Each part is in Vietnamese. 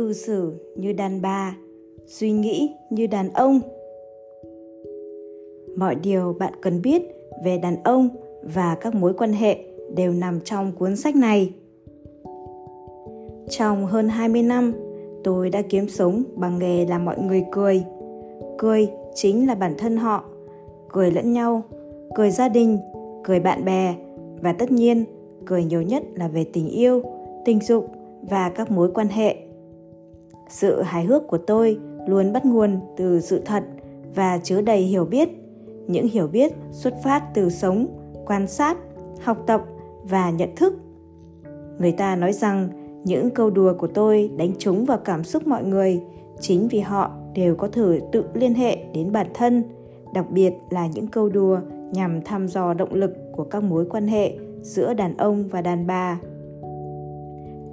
cư xử như đàn bà suy nghĩ như đàn ông mọi điều bạn cần biết về đàn ông và các mối quan hệ đều nằm trong cuốn sách này. Trong hơn 20 năm, tôi đã kiếm sống bằng nghề làm mọi người cười. Cười chính là bản thân họ, cười lẫn nhau, cười gia đình, cười bạn bè và tất nhiên cười nhiều nhất là về tình yêu, tình dục và các mối quan hệ. Sự hài hước của tôi luôn bắt nguồn từ sự thật và chứa đầy hiểu biết. Những hiểu biết xuất phát từ sống, quan sát, học tập và nhận thức. Người ta nói rằng những câu đùa của tôi đánh trúng vào cảm xúc mọi người chính vì họ đều có thể tự liên hệ đến bản thân, đặc biệt là những câu đùa nhằm thăm dò động lực của các mối quan hệ giữa đàn ông và đàn bà.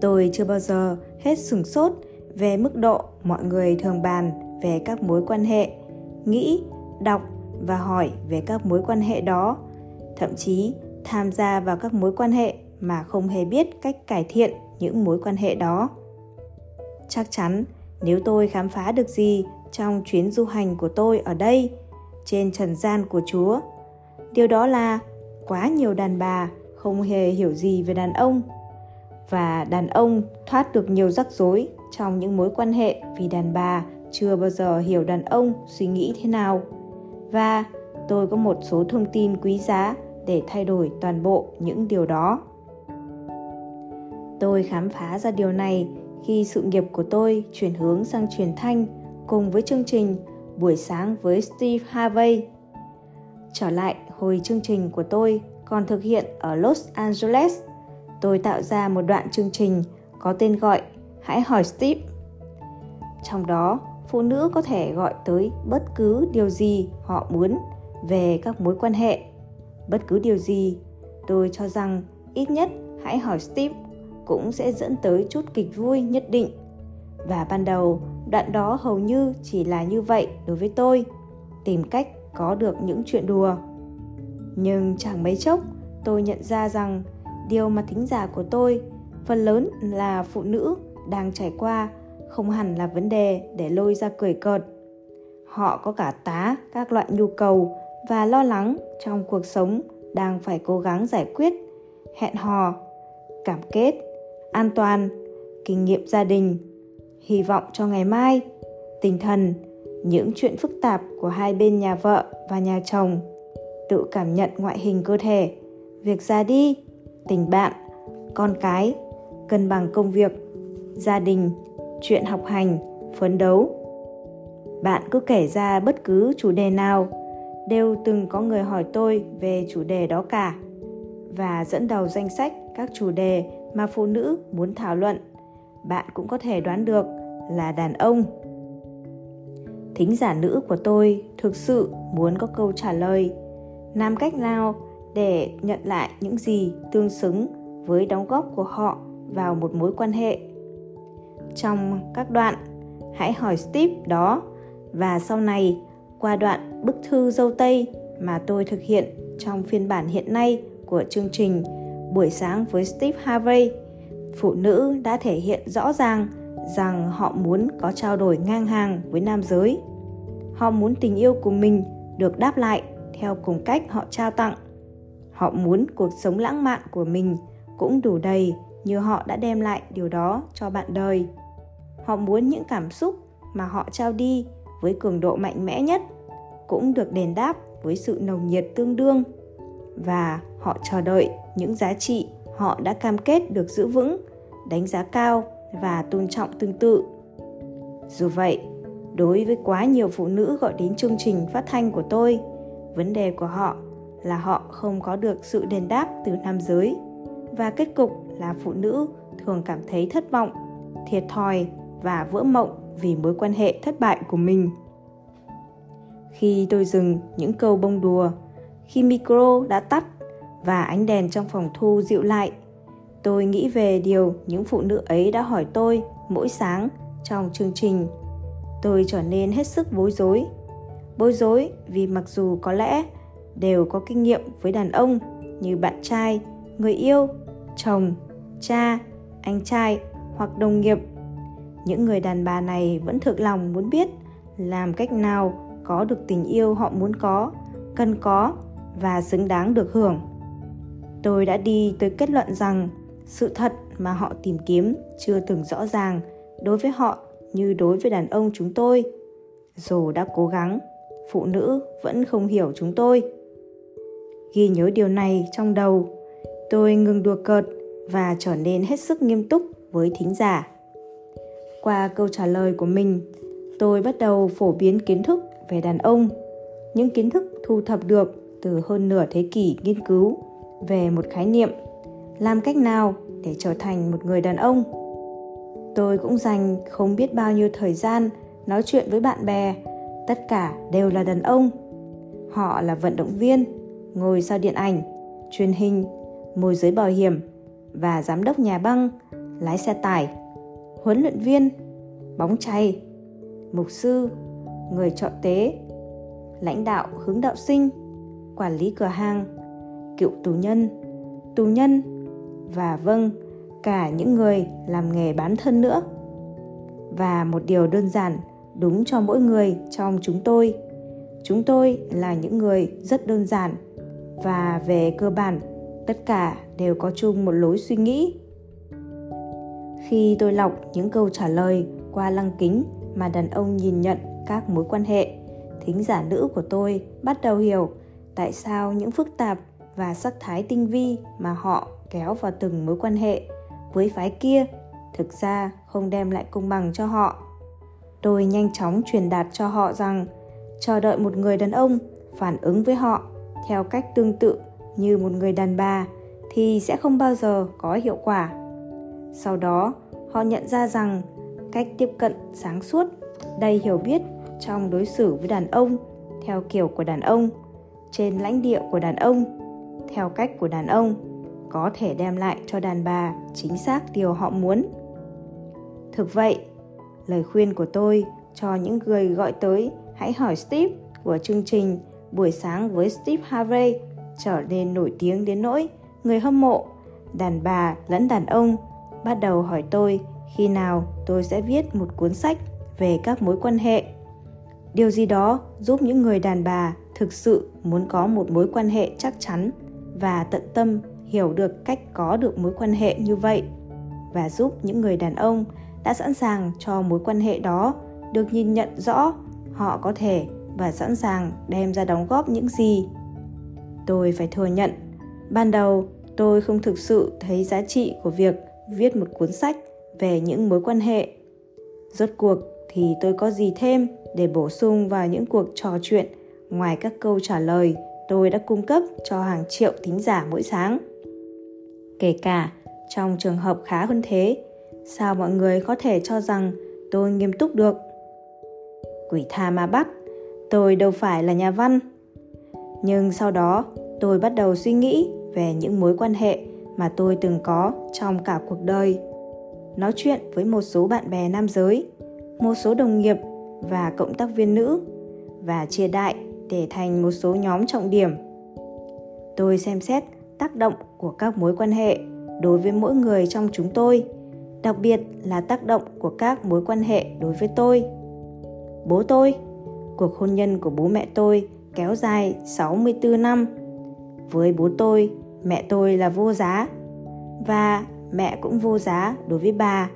Tôi chưa bao giờ hết sửng sốt về mức độ mọi người thường bàn về các mối quan hệ, nghĩ, đọc và hỏi về các mối quan hệ đó, thậm chí tham gia vào các mối quan hệ mà không hề biết cách cải thiện những mối quan hệ đó. Chắc chắn nếu tôi khám phá được gì trong chuyến du hành của tôi ở đây, trên trần gian của Chúa, điều đó là quá nhiều đàn bà không hề hiểu gì về đàn ông và đàn ông thoát được nhiều rắc rối trong những mối quan hệ vì đàn bà chưa bao giờ hiểu đàn ông suy nghĩ thế nào. Và tôi có một số thông tin quý giá để thay đổi toàn bộ những điều đó. Tôi khám phá ra điều này khi sự nghiệp của tôi chuyển hướng sang truyền thanh cùng với chương trình buổi sáng với steve harvey. Trở lại hồi chương trình của tôi còn thực hiện ở los angeles, tôi tạo ra một đoạn chương trình có tên gọi hãy hỏi steve. Trong đó, phụ nữ có thể gọi tới bất cứ điều gì họ muốn về các mối quan hệ. Bất cứ điều gì, tôi cho rằng ít nhất hãy hỏi steve cũng sẽ dẫn tới chút kịch vui nhất định. Và ban đầu, đoạn đó hầu như chỉ là như vậy đối với tôi, tìm cách có được những chuyện đùa. Nhưng chẳng mấy chốc, tôi nhận ra rằng điều mà thính giả của tôi, phần lớn là phụ nữ đang trải qua không hẳn là vấn đề để lôi ra cười cợt. Họ có cả tá, các loại nhu cầu và lo lắng trong cuộc sống đang phải cố gắng giải quyết, hẹn hò, cảm kết, an toàn, kinh nghiệm gia đình. Hy vọng cho ngày mai, tinh thần, những chuyện phức tạp của hai bên nhà vợ và nhà chồng tự cảm nhận ngoại hình cơ thể. Việc ra đi, tình bạn, con cái, cân bằng công việc gia đình, chuyện học hành, phấn đấu. Bạn cứ kể ra bất cứ chủ đề nào, đều từng có người hỏi tôi về chủ đề đó cả, và dẫn đầu danh sách các chủ đề mà phụ nữ muốn thảo luận, bạn cũng có thể đoán được là đàn ông. Thính giả nữ của tôi thực sự muốn có câu trả lời. Làm cách nào để nhận lại những gì tương xứng với đóng góp của họ vào một mối quan hệ? Trong các đoạn, hãy hỏi steve đó. Và sau này, qua đoạn bức thư dâu tây mà tôi thực hiện trong phiên bản hiện nay của chương trình buổi sáng với steve harvey, phụ nữ đã thể hiện rõ ràng rằng họ muốn có trao đổi ngang hàng với nam giới. Họ muốn tình yêu của mình được đáp lại theo cùng cách họ trao tặng. Họ muốn cuộc sống lãng mạn của mình cũng đủ đầy như họ đã đem lại điều đó cho bạn đời. Họ muốn những cảm xúc mà họ trao đi với cường độ mạnh mẽ nhất cũng được đền đáp với sự nồng nhiệt tương đương và họ chờ đợi những giá trị họ đã cam kết được giữ vững, đánh giá cao và tôn trọng tương tự. Dù vậy, đối với quá nhiều phụ nữ gọi đến chương trình phát thanh của tôi, vấn đề của họ là họ không có được sự đền đáp từ nam giới và kết cục là phụ nữ thường cảm thấy thất vọng, thiệt thòi và vỡ mộng vì mối quan hệ thất bại của mình. Khi tôi dừng những câu bông đùa, khi micro đã tắt và ánh đèn trong phòng thu dịu lại, tôi nghĩ về điều những phụ nữ ấy đã hỏi tôi mỗi sáng trong chương trình. Tôi trở nên hết sức bối rối. Bối rối vì mặc dù có lẽ đều có kinh nghiệm với đàn ông như bạn trai người yêu, chồng, cha, anh trai hoặc đồng nghiệp. Những người đàn bà này vẫn thực lòng muốn biết làm cách nào có được tình yêu họ muốn có, cần có và xứng đáng được hưởng. Tôi đã đi tới kết luận rằng sự thật mà họ tìm kiếm chưa từng rõ ràng đối với họ như đối với đàn ông chúng tôi. Dù đã cố gắng, phụ nữ vẫn không hiểu chúng tôi. Ghi nhớ điều này trong đầu tôi ngừng đùa cợt và trở nên hết sức nghiêm túc với thính giả. Qua câu trả lời của mình, tôi bắt đầu phổ biến kiến thức về đàn ông, những kiến thức thu thập được từ hơn nửa thế kỷ nghiên cứu về một khái niệm, làm cách nào để trở thành một người đàn ông. Tôi cũng dành không biết bao nhiêu thời gian nói chuyện với bạn bè, tất cả đều là đàn ông. Họ là vận động viên ngôi sao điện ảnh, truyền hình môi giới bảo hiểm và giám đốc nhà băng, lái xe tải, huấn luyện viên, bóng chày, mục sư, người trọ tế, lãnh đạo, hướng đạo sinh, quản lý cửa hàng, cựu tù nhân tù nhân và vâng cả những người làm nghề bán thân nữa. Và một điều đơn giản, đúng cho mỗi người trong chúng tôi. Chúng tôi là những người rất đơn giản và về cơ bản tất cả đều có chung một lối suy nghĩ. Khi tôi lọc những câu trả lời qua lăng kính mà đàn ông nhìn nhận các mối quan hệ, thính giả nữ của tôi bắt đầu hiểu tại sao những phức tạp và sắc thái tinh vi mà họ kéo vào từng mối quan hệ với phái kia thực ra không đem lại công bằng cho họ. Tôi nhanh chóng truyền đạt cho họ rằng, chờ đợi một người đàn ông phản ứng với họ theo cách tương tự như một người đàn bà thì sẽ không bao giờ có hiệu quả. Sau đó, họ nhận ra rằng cách tiếp cận sáng suốt, đầy hiểu biết trong đối xử với đàn ông theo kiểu của đàn ông, trên lãnh địa của đàn ông, theo cách của đàn ông có thể đem lại cho đàn bà chính xác điều họ muốn. Thực vậy, lời khuyên của tôi cho những người gọi tới hãy hỏi steve của chương trình buổi sáng với steve harvey trở nên nổi tiếng đến nỗi người hâm mộ. Đàn bà lẫn đàn ông, bắt đầu hỏi tôi khi nào tôi sẽ viết một cuốn sách về các mối quan hệ. Điều gì đó giúp những người đàn bà thực sự muốn có một mối quan hệ chắc chắn và tận tâm hiểu được cách có được mối quan hệ như vậy và giúp những người đàn ông đã sẵn sàng cho mối quan hệ đó được nhìn nhận rõ họ có thể và sẵn sàng đem ra đóng góp những gì tôi phải thừa nhận. Ban đầu, tôi không thực sự thấy giá trị của việc viết một cuốn sách về những mối quan hệ. Rốt cuộc thì tôi có gì thêm để bổ sung vào những cuộc trò chuyện ngoài các câu trả lời tôi đã cung cấp cho hàng triệu thính giả mỗi sáng? Kể cả trong trường hợp khá hơn thế, sao mọi người có thể cho rằng tôi nghiêm túc được? Quỷ tha ma bắt, tôi đâu phải là nhà văn nhưng sau đó, tôi bắt đầu suy nghĩ về những mối quan hệ mà tôi từng có trong cả cuộc đời. Nói chuyện với một số bạn bè nam giới, một số đồng nghiệp và cộng tác viên nữ và chia đại để thành một số nhóm trọng điểm. Tôi xem xét tác động của các mối quan hệ đối với mỗi người trong chúng tôi, đặc biệt là tác động của các mối quan hệ đối với tôi. Bố tôi, cuộc hôn nhân của bố mẹ tôi kéo dài 64 năm. Với bố tôi, mẹ tôi là vô giá. Và mẹ cũng vô giá đối với bà,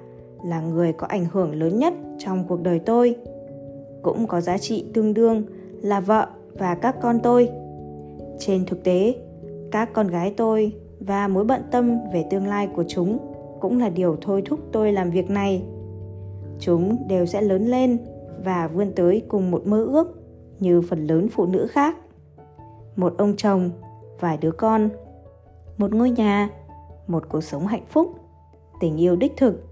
là người có ảnh hưởng lớn nhất trong cuộc đời tôi. Cũng có giá trị tương đương là vợ và các con tôi. Trên thực tế, các con gái tôi và mối bận tâm về tương lai của chúng cũng là điều thôi thúc tôi làm việc này. Chúng đều sẽ lớn lên và vươn tới cùng một mơ ước như phần lớn phụ nữ khác. Một ông chồng, vài đứa con. Một ngôi nhà, một cuộc sống hạnh phúc, tình yêu đích thực.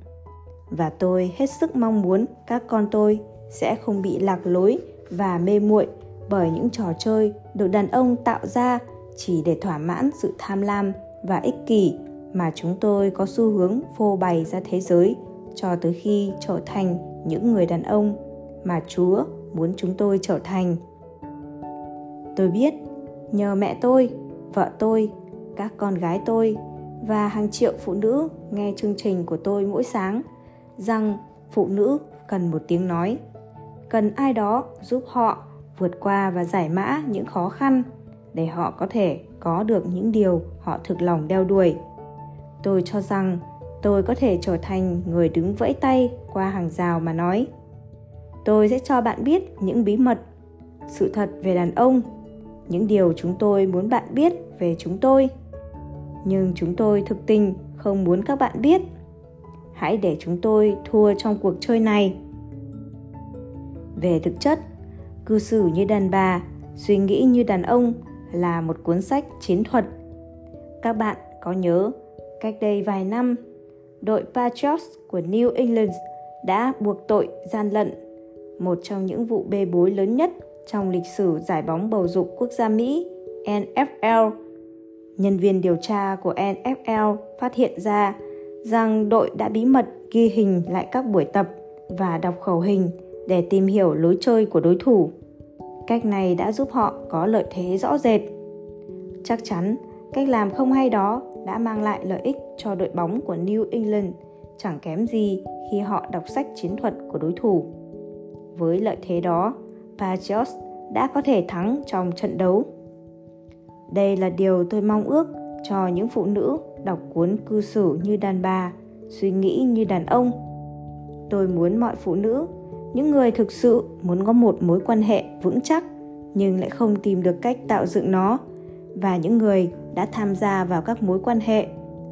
Và tôi hết sức mong muốn các con tôi sẽ không bị lạc lối và mê muội bởi những trò chơi được đàn ông tạo ra chỉ để thỏa mãn sự tham lam và ích kỷ mà chúng tôi có xu hướng phô bày ra thế giới cho tới khi trở thành những người đàn ông mà Chúa muốn chúng tôi trở thành. Tôi biết nhờ mẹ tôi, vợ tôi, các con gái tôi và hàng triệu phụ nữ nghe chương trình của tôi mỗi sáng rằng phụ nữ cần một tiếng nói cần ai đó giúp họ vượt qua và giải mã những khó khăn để họ có thể có được những điều họ thực lòng đeo đuổi tôi cho rằng tôi có thể trở thành người đứng vẫy tay qua hàng rào mà nói tôi sẽ cho bạn biết những bí mật, sự thật về đàn ông, những điều chúng tôi muốn bạn biết về chúng tôi. Nhưng chúng tôi thực tình không muốn các bạn biết. Hãy để chúng tôi thua trong cuộc chơi này. Về thực chất, cư xử như đàn bà, suy nghĩ như đàn ông là một cuốn sách chiến thuật. Các bạn có nhớ, cách đây vài năm, đội Patriots của New England đã buộc tội gian lận một trong những vụ bê bối lớn nhất trong lịch sử giải bóng bầu dục quốc gia Mỹ NFL. Nhân viên điều tra của NFL phát hiện ra rằng đội đã bí mật ghi hình lại các buổi tập và đọc khẩu hình để tìm hiểu lối chơi của đối thủ. Cách này đã giúp họ có lợi thế rõ rệt. Chắc chắn, cách làm không hay đó đã mang lại lợi ích cho đội bóng của New England chẳng kém gì khi họ đọc sách chiến thuật của đối thủ. Với lợi thế đó, Patriots đã có thể thắng trong trận đấu. Đây là điều tôi mong ước cho những phụ nữ đọc cuốn cư xử như đàn bà, suy nghĩ như đàn ông. Tôi muốn mọi phụ nữ, những người thực sự muốn có một mối quan hệ vững chắc nhưng lại không tìm được cách tạo dựng nó và những người đã tham gia vào các mối quan hệ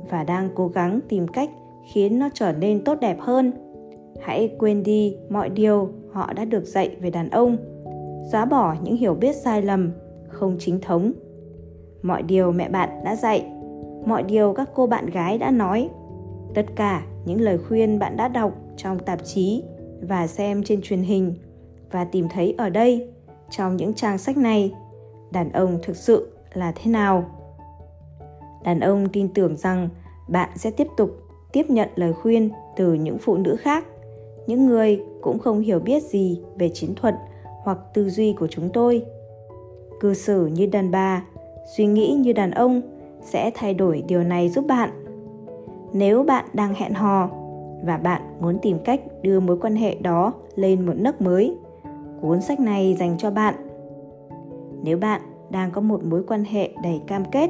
và đang cố gắng tìm cách khiến nó trở nên tốt đẹp hơn hãy quên đi mọi điều họ đã được dạy về đàn ông. Xóa bỏ những hiểu biết sai lầm không chính thống. Mọi điều mẹ bạn đã dạy, mọi điều các cô bạn gái đã nói, tất cả những lời khuyên bạn đã đọc trong tạp chí và xem trên truyền hình và tìm thấy ở đây trong những trang sách này, đàn ông thực sự là thế nào? Đàn ông tin tưởng rằng bạn sẽ tiếp tục tiếp nhận lời khuyên từ những phụ nữ khác những người cũng không hiểu biết gì về chiến thuật hoặc tư duy của chúng tôi. Cư xử như đàn bà, suy nghĩ như đàn ông sẽ thay đổi điều này giúp bạn. Nếu bạn đang hẹn hò và bạn muốn tìm cách đưa mối quan hệ đó lên một nấc mới, cuốn sách này dành cho bạn. Nếu bạn đang có một mối quan hệ đầy cam kết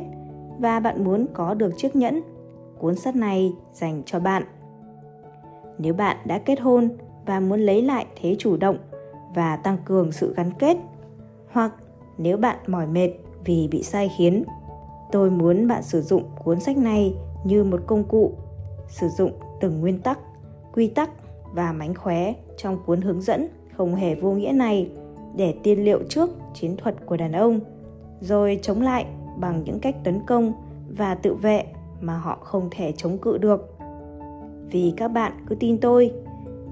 và bạn muốn có được chiếc nhẫn, cuốn sách này dành cho bạn nếu bạn đã kết hôn và muốn lấy lại thế chủ động và tăng cường sự gắn kết. Hoặc nếu bạn mỏi mệt vì bị sai khiến, tôi muốn bạn sử dụng cuốn sách này như một công cụ sử dụng từng nguyên tắc, quy tắc và mánh khóe trong cuốn hướng dẫn không hề vô nghĩa này để tiên liệu trước chiến thuật của đàn ông, rồi chống lại bằng những cách tấn công và tự vệ mà họ không thể chống cự được vì các bạn cứ tin tôi.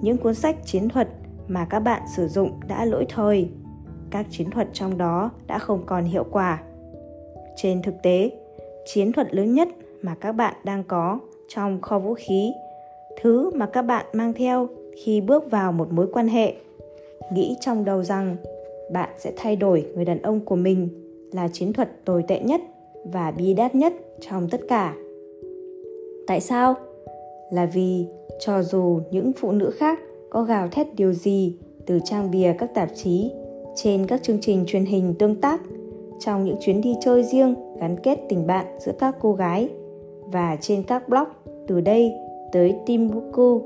Những cuốn sách chiến thuật mà các bạn sử dụng đã lỗi thời. Các chiến thuật trong đó đã không còn hiệu quả. Trên thực tế, chiến thuật lớn nhất mà các bạn đang có trong kho vũ khí, thứ mà các bạn mang theo khi bước vào một mối quan hệ, nghĩ trong đầu rằng bạn sẽ thay đổi người đàn ông của mình là chiến thuật tồi tệ nhất và bi đát nhất trong tất cả. Tại sao? Là vì cho dù những phụ nữ khác có gào thét điều gì từ trang bìa các tạp chí, trên các chương trình truyền hình tương tác, trong những chuyến đi chơi riêng gắn kết tình bạn giữa các cô gái, và trên các blog từ đây tới Timbuktu.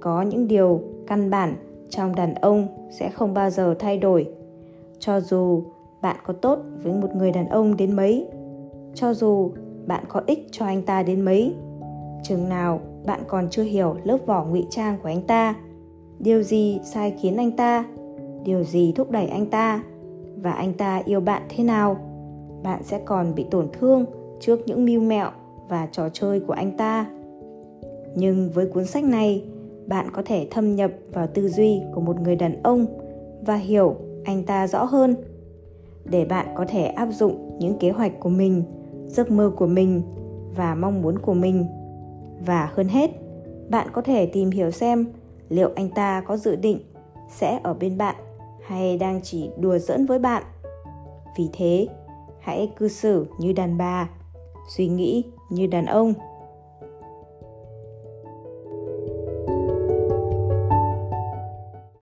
Có những điều căn bản trong đàn ông sẽ không bao giờ thay đổi. Cho dù bạn có tốt với một người đàn ông đến mấy, cho dù bạn có ích cho anh ta đến mấy chừng nào bạn còn chưa hiểu lớp vỏ ngụy trang của anh ta, điều gì sai khiến anh ta, điều gì thúc đẩy anh ta và anh ta yêu bạn thế nào, bạn sẽ còn bị tổn thương trước những mưu mẹo và trò chơi của anh ta. Nhưng với cuốn sách này, bạn có thể thâm nhập vào tư duy của một người đàn ông và hiểu anh ta rõ hơn. Để bạn có thể áp dụng những kế hoạch của mình, giấc mơ của mình và mong muốn của mình và hơn hết, bạn có thể tìm hiểu xem liệu anh ta có dự định sẽ ở bên bạn hay đang chỉ đùa giỡn với bạn. Vì thế, hãy cư xử như đàn bà, suy nghĩ như đàn ông.